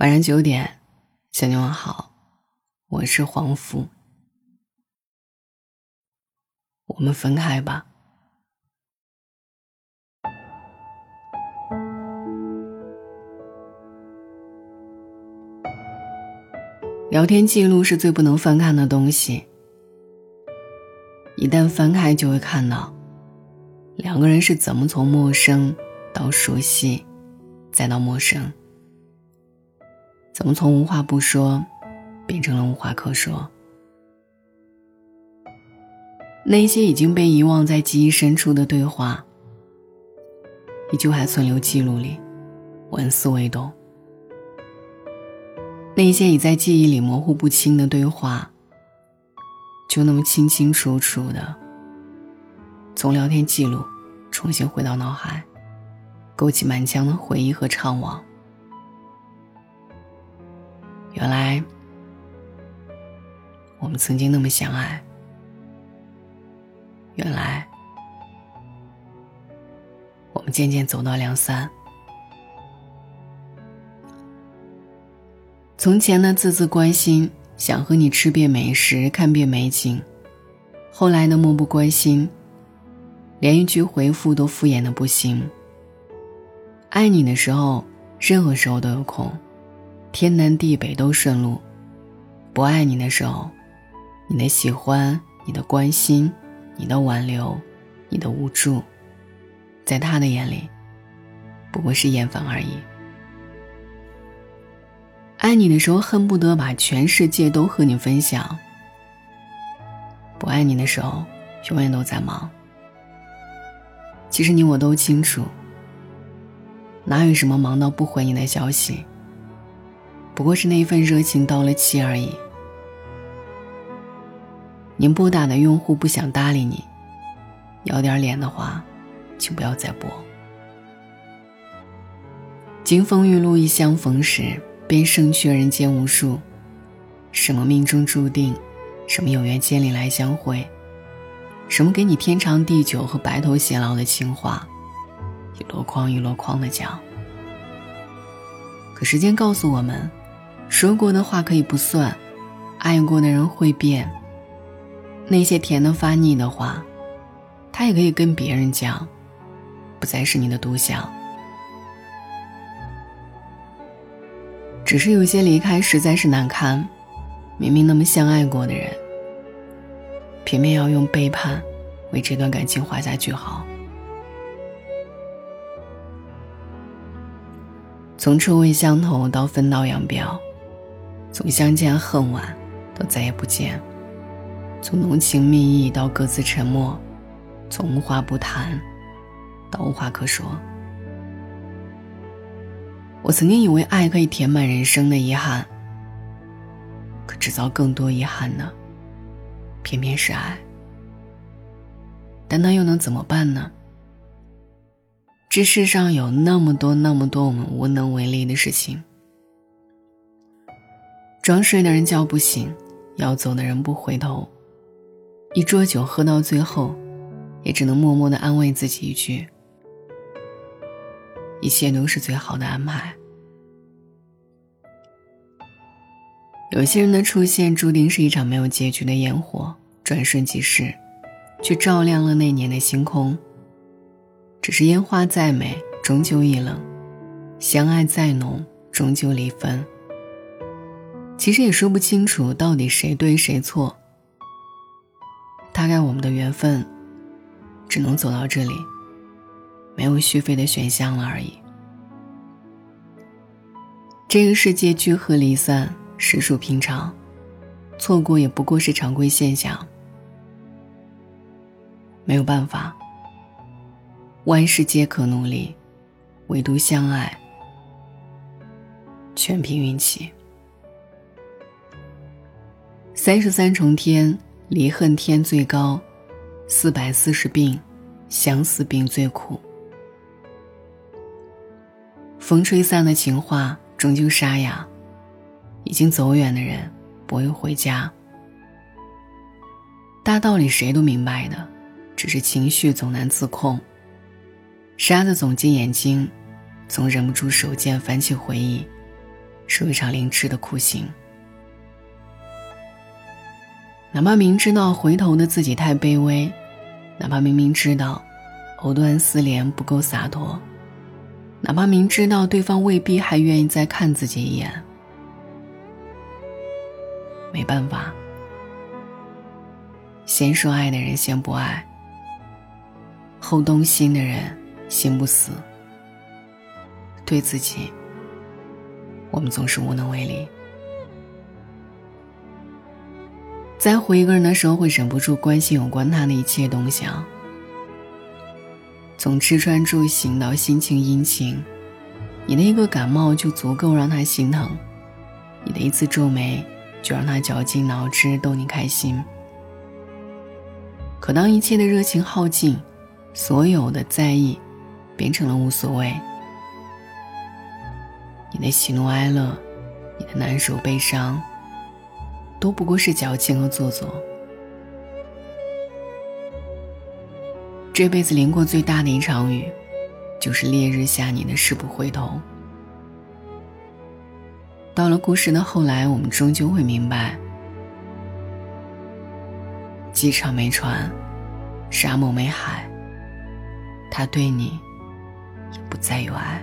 晚上九点，向你问好，我是黄福。我们分开吧。聊天记录是最不能翻看的东西，一旦翻开，就会看到两个人是怎么从陌生到熟悉，再到陌生。怎么从无话不说变成了无话可说？那些已经被遗忘在记忆深处的对话，依旧还存留记录里，纹丝未动。那些已在记忆里模糊不清的对话，就那么清清楚楚的从聊天记录重新回到脑海，勾起满腔的回忆和怅惘。原来，我们曾经那么相爱。原来，我们渐渐走到两散。从前的字字关心，想和你吃遍美食，看遍美景；后来的漠不关心，连一句回复都敷衍的不行。爱你的时候，任何时候都有空。天南地北都顺路，不爱你的时候，你的喜欢，你的关心，你的挽留，你的无助，在他的眼里，不过是厌烦而已。爱你的时候，恨不得把全世界都和你分享；不爱你的时候，永远都在忙。其实你我都清楚，哪有什么忙到不回你的消息。不过是那一份热情到了期而已。您拨打的用户不想搭理你，要点脸的话，请不要再拨。金风玉露一相逢时，便胜却人间无数。什么命中注定，什么有缘千里来相会，什么给你天长地久和白头偕老的情话，一箩筐一箩筐的讲。可时间告诉我们。说过的话可以不算，爱过的人会变。那些甜的发腻的话，他也可以跟别人讲，不再是你的独享。只是有些离开实在是难堪，明明那么相爱过的人，偏偏要用背叛为这段感情画下句号。从臭味相投到分道扬镳。从相见恨晚到再也不见，从浓情蜜意到各自沉默，从无话不谈到无话可说。我曾经以为爱可以填满人生的遗憾，可制造更多遗憾的，偏偏是爱。但那又能怎么办呢？这世上有那么多那么多我们无能为力的事情。装睡的人叫不醒，要走的人不回头。一桌酒喝到最后，也只能默默的安慰自己一句：“一切都是最好的安排。”有些人的出现注定是一场没有结局的烟火，转瞬即逝，却照亮了那年的星空。只是烟花再美，终究易冷；相爱再浓，终究离分。其实也说不清楚到底谁对谁错。大概我们的缘分，只能走到这里，没有续费的选项了而已。这个世界聚合离散实属平常，错过也不过是常规现象。没有办法，万事皆可努力，唯独相爱，全凭运气。三十三重天，离恨天最高；四百四十病，相思病最苦。风吹散的情话终究沙哑，已经走远的人不会回家。大道理谁都明白的，只是情绪总难自控。沙子总进眼睛，总忍不住手贱翻起回忆，是一场凌迟的酷刑。哪怕明知道回头的自己太卑微，哪怕明明知道藕断丝连不够洒脱，哪怕明知道对方未必还愿意再看自己一眼，没办法，先说爱的人先不爱，后动心的人心不死。对自己，我们总是无能为力。在乎一个人的时候，会忍不住关心有关他的一切东西啊，从吃穿住行到心情阴晴，你的一个感冒就足够让他心疼，你的一次皱眉就让他绞尽脑汁逗你开心。可当一切的热情耗尽，所有的在意变成了无所谓。你的喜怒哀乐，你的难受悲伤，都不过是矫情和做作。这辈子淋过最大的一场雨，就是烈日下你的誓不回头。到了故事的后来，我们终究会明白，机场没船，沙漠没海，他对你也不再有爱。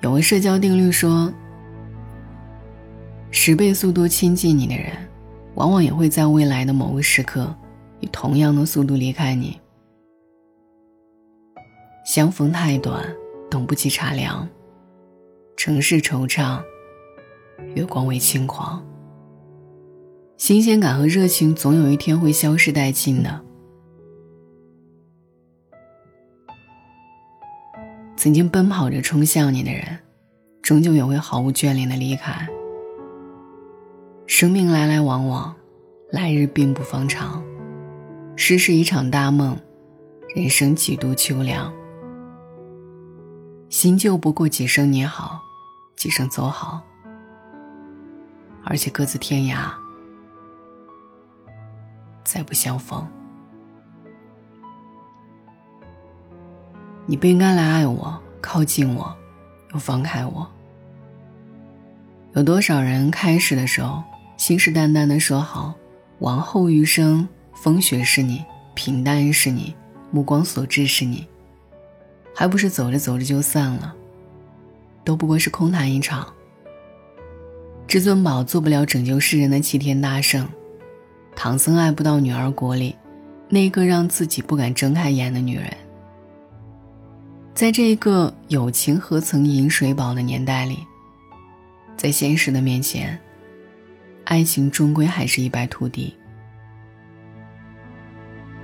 有个社交定律说，十倍速度亲近你的人，往往也会在未来的某个时刻，以同样的速度离开你。相逢太短，等不及茶凉。城市惆怅，月光为轻狂。新鲜感和热情，总有一天会消失殆尽的。曾经奔跑着冲向你的人，终究也会毫无眷恋的离开。生命来来往往，来日并不方长。世事一场大梦，人生几度秋凉。新旧不过几声你好，几声走好，而且各自天涯，再不相逢。你不应该来爱我，靠近我，又放开我。有多少人开始的时候信誓旦旦的说好，往后余生，风雪是你，平淡是你，目光所至是你，还不是走着走着就散了，都不过是空谈一场。至尊宝做不了拯救世人的齐天大圣，唐僧爱不到女儿国里那个让自己不敢睁开眼的女人。在这一个友情何曾饮水饱的年代里，在现实的面前，爱情终归还是一败涂地。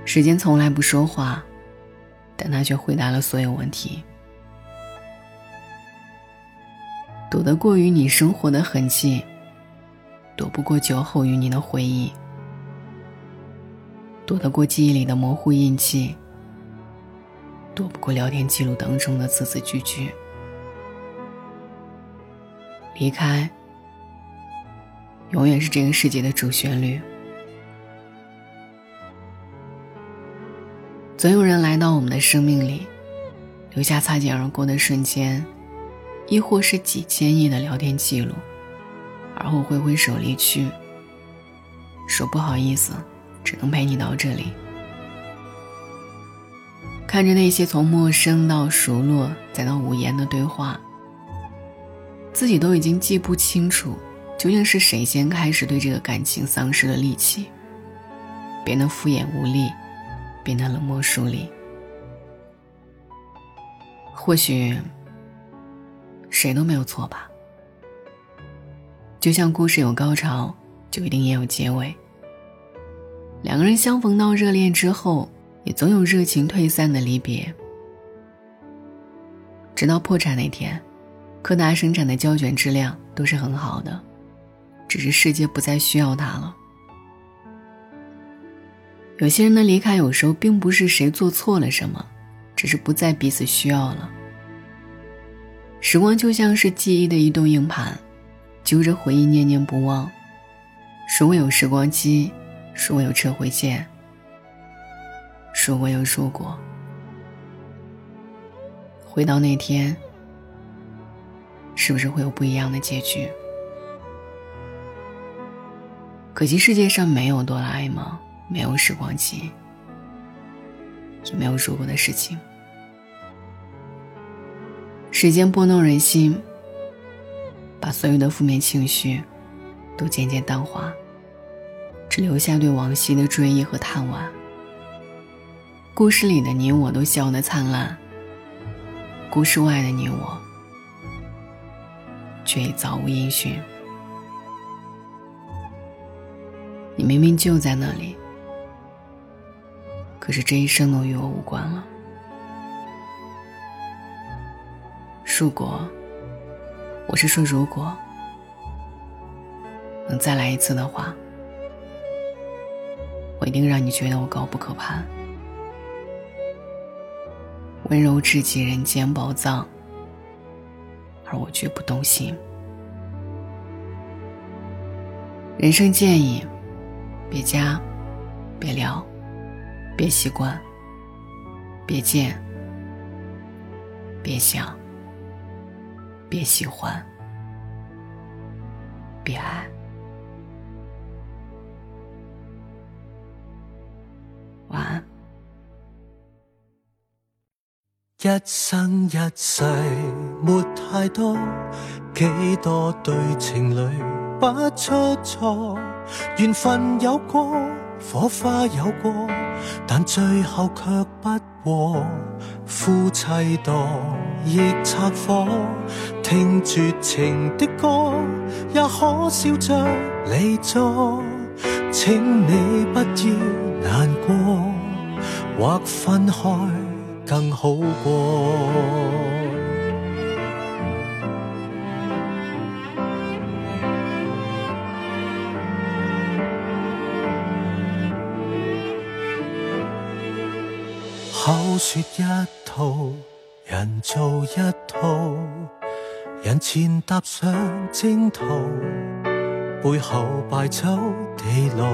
时间从来不说话，但他却回答了所有问题。躲得过于你生活的痕迹，躲不过酒后与你的回忆，躲得过记忆里的模糊印记。躲不过聊天记录当中的字字句句。离开，永远是这个世界的主旋律。总有人来到我们的生命里，留下擦肩而过的瞬间，亦或是几千亿的聊天记录，而后挥挥手离去，说不好意思，只能陪你到这里。看着那些从陌生到熟络再到无言的对话，自己都已经记不清楚，究竟是谁先开始对这个感情丧失了力气，变得敷衍无力，变得冷漠疏离。或许，谁都没有错吧。就像故事有高潮，就一定也有结尾。两个人相逢到热恋之后。也总有热情退散的离别，直到破产那天，柯达生产的胶卷质量都是很好的，只是世界不再需要他了。有些人的离开，有时候并不是谁做错了什么，只是不再彼此需要了。时光就像是记忆的一动硬盘，揪着回忆念念不忘。说我有时光机，说我有撤回键。说过又说过，回到那天，是不是会有不一样的结局？可惜世界上没有哆啦 A 梦，没有时光机，也没有如果的事情。时间拨弄人心，把所有的负面情绪都渐渐淡化，只留下对往昔的追忆和叹惋。故事里的你我都笑得灿烂，故事外的你我。却已早无音讯。明明就在那里，可是这一生都与我无关了。如果，我是说如果，能再来一次的话，我一定让你觉得我高不可攀，温柔至极，人间宝藏。而我绝不动心。人生建议：别加，别聊，别习惯，别见，别想，别喜欢，别爱。晚安。一生一世没太多，几多对情侣不出错，缘分有过，火花有过，但最后却不和。夫妻多亦拆火，听绝情的歌，也可笑着离座。请你不要难过，或分开。更好过。口说一套，人做一套，人前踏上征途，背后败走地路，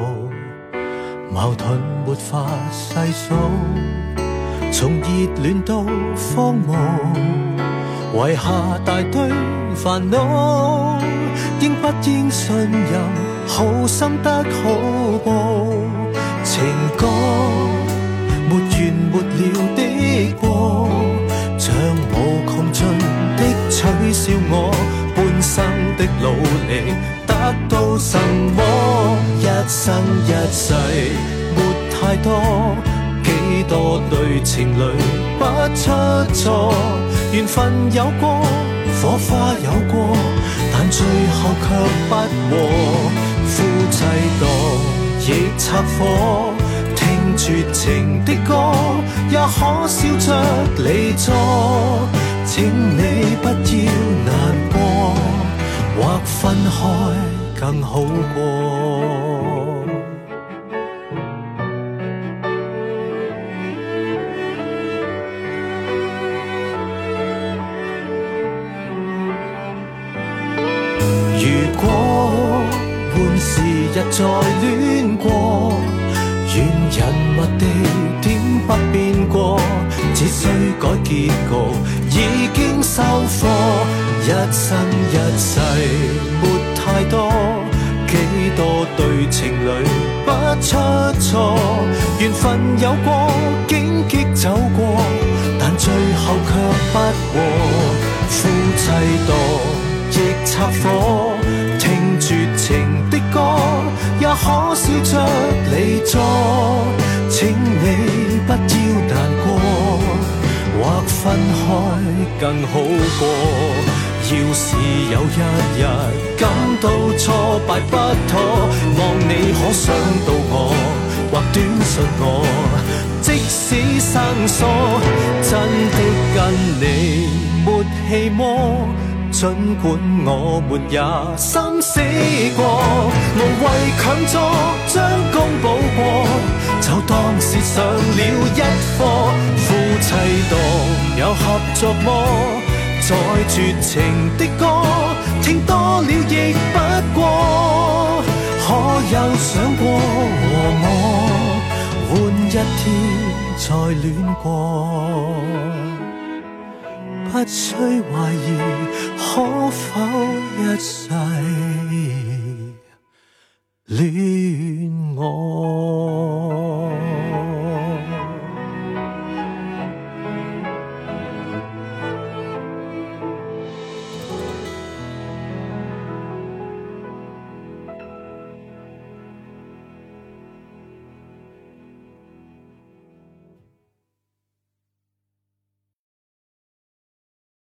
矛盾没法细数。从热恋到荒芜，遗下大堆烦恼，应不应信任？好心得好报，情歌完没了的过，像无穷尽的取笑我，半生的努力得到什么？一生一世没太多。几多对情侣不出错，缘分有过，火花有过，但最后却不和。夫妻档亦拆火，绝情的歌，也可笑着离座。请你不要难过，或分开更好过。如果换时日再恋改结局，已经收货。一生一世没太多，几多对情侣不出错，缘分有过，荆棘走过，但最后却不和。夫妻多，亦拆火。听绝情的歌，也可笑着离座。请你不要，分开更好过。要是有一日感到挫败不妥，望你可想到我，或短信我。即使生疏，真的跟你没气么？尽管我们也心死过，无谓强作将功补过，就当是上了一课。夫妻档有合作么？再绝情的歌，听多了亦不过。可有想过和我换一天再恋过？不需怀疑。可否一世恋我？